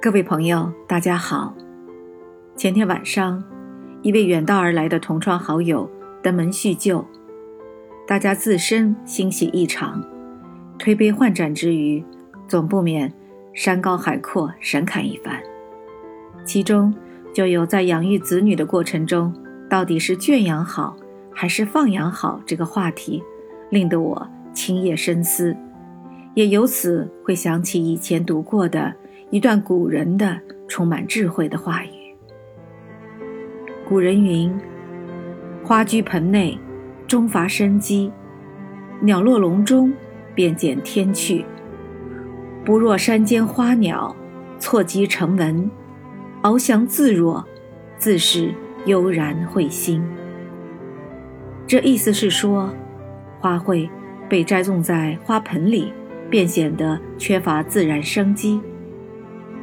各位朋友，大家好。前天晚上，一位远道而来的同窗好友登门叙旧，大家自身欣喜异常，推杯换盏之余，总不免山高海阔神侃一番。其中就有在养育子女的过程中，到底是圈养好还是放养好这个话题，令得我青夜深思，也由此会想起以前读过的。一段古人的充满智慧的话语。古人云：“花居盆内，终乏生机；鸟落笼中，便见天趣。不若山间花鸟，错集成文，翱翔自若，自是悠然会心。”这意思是说，花卉被栽种在花盆里，便显得缺乏自然生机。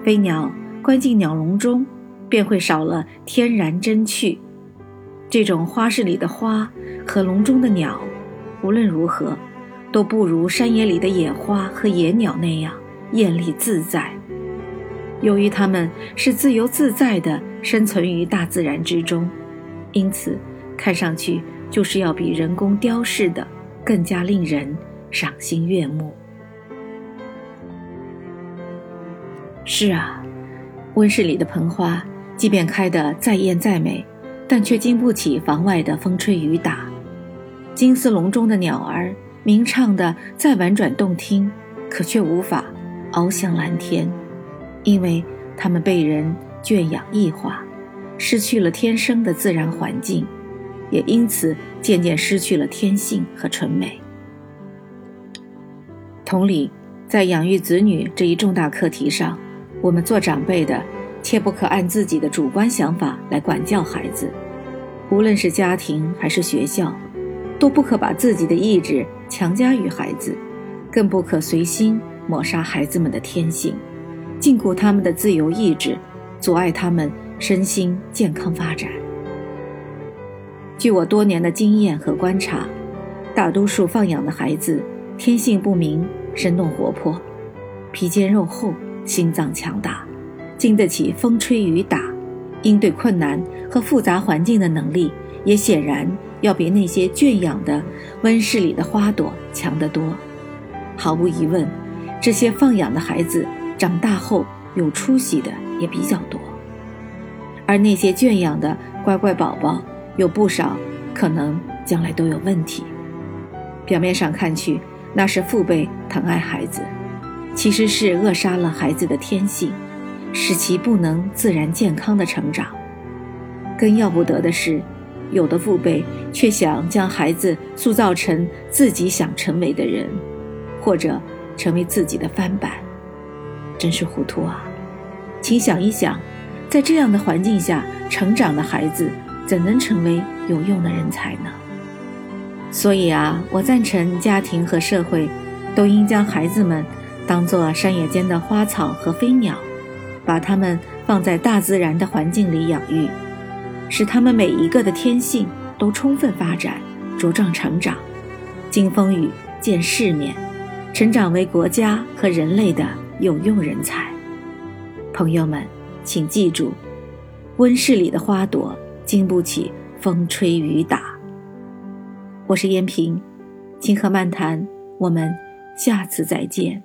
飞鸟关进鸟笼中，便会少了天然真趣。这种花市里的花和笼中的鸟，无论如何，都不如山野里的野花和野鸟那样艳丽自在。由于它们是自由自在地生存于大自然之中，因此看上去就是要比人工雕饰的更加令人赏心悦目。是啊，温室里的盆花，即便开得再艳再美，但却经不起房外的风吹雨打；金丝笼中的鸟儿，鸣唱的再婉转动听，可却无法翱翔蓝天，因为它们被人圈养异化，失去了天生的自然环境，也因此渐渐失去了天性和纯美。同理，在养育子女这一重大课题上，我们做长辈的，切不可按自己的主观想法来管教孩子，无论是家庭还是学校，都不可把自己的意志强加于孩子，更不可随心抹杀孩子们的天性，禁锢他们的自由意志，阻碍他们身心健康发展。据我多年的经验和观察，大多数放养的孩子天性不明，生动活泼，皮坚肉厚。心脏强大，经得起风吹雨打，应对困难和复杂环境的能力，也显然要比那些圈养的温室里的花朵强得多。毫无疑问，这些放养的孩子长大后有出息的也比较多，而那些圈养的乖乖宝宝，有不少可能将来都有问题。表面上看去，那是父辈疼爱孩子。其实是扼杀了孩子的天性，使其不能自然健康的成长。更要不得的是，有的父辈却想将孩子塑造成自己想成为的人，或者成为自己的翻版，真是糊涂啊！请想一想，在这样的环境下成长的孩子，怎能成为有用的人才呢？所以啊，我赞成家庭和社会都应将孩子们。当做山野间的花草和飞鸟，把它们放在大自然的环境里养育，使它们每一个的天性都充分发展、茁壮成长，经风雨、见世面，成长为国家和人类的有用人才。朋友们，请记住，温室里的花朵经不起风吹雨打。我是燕平，清河漫谈，我们下次再见。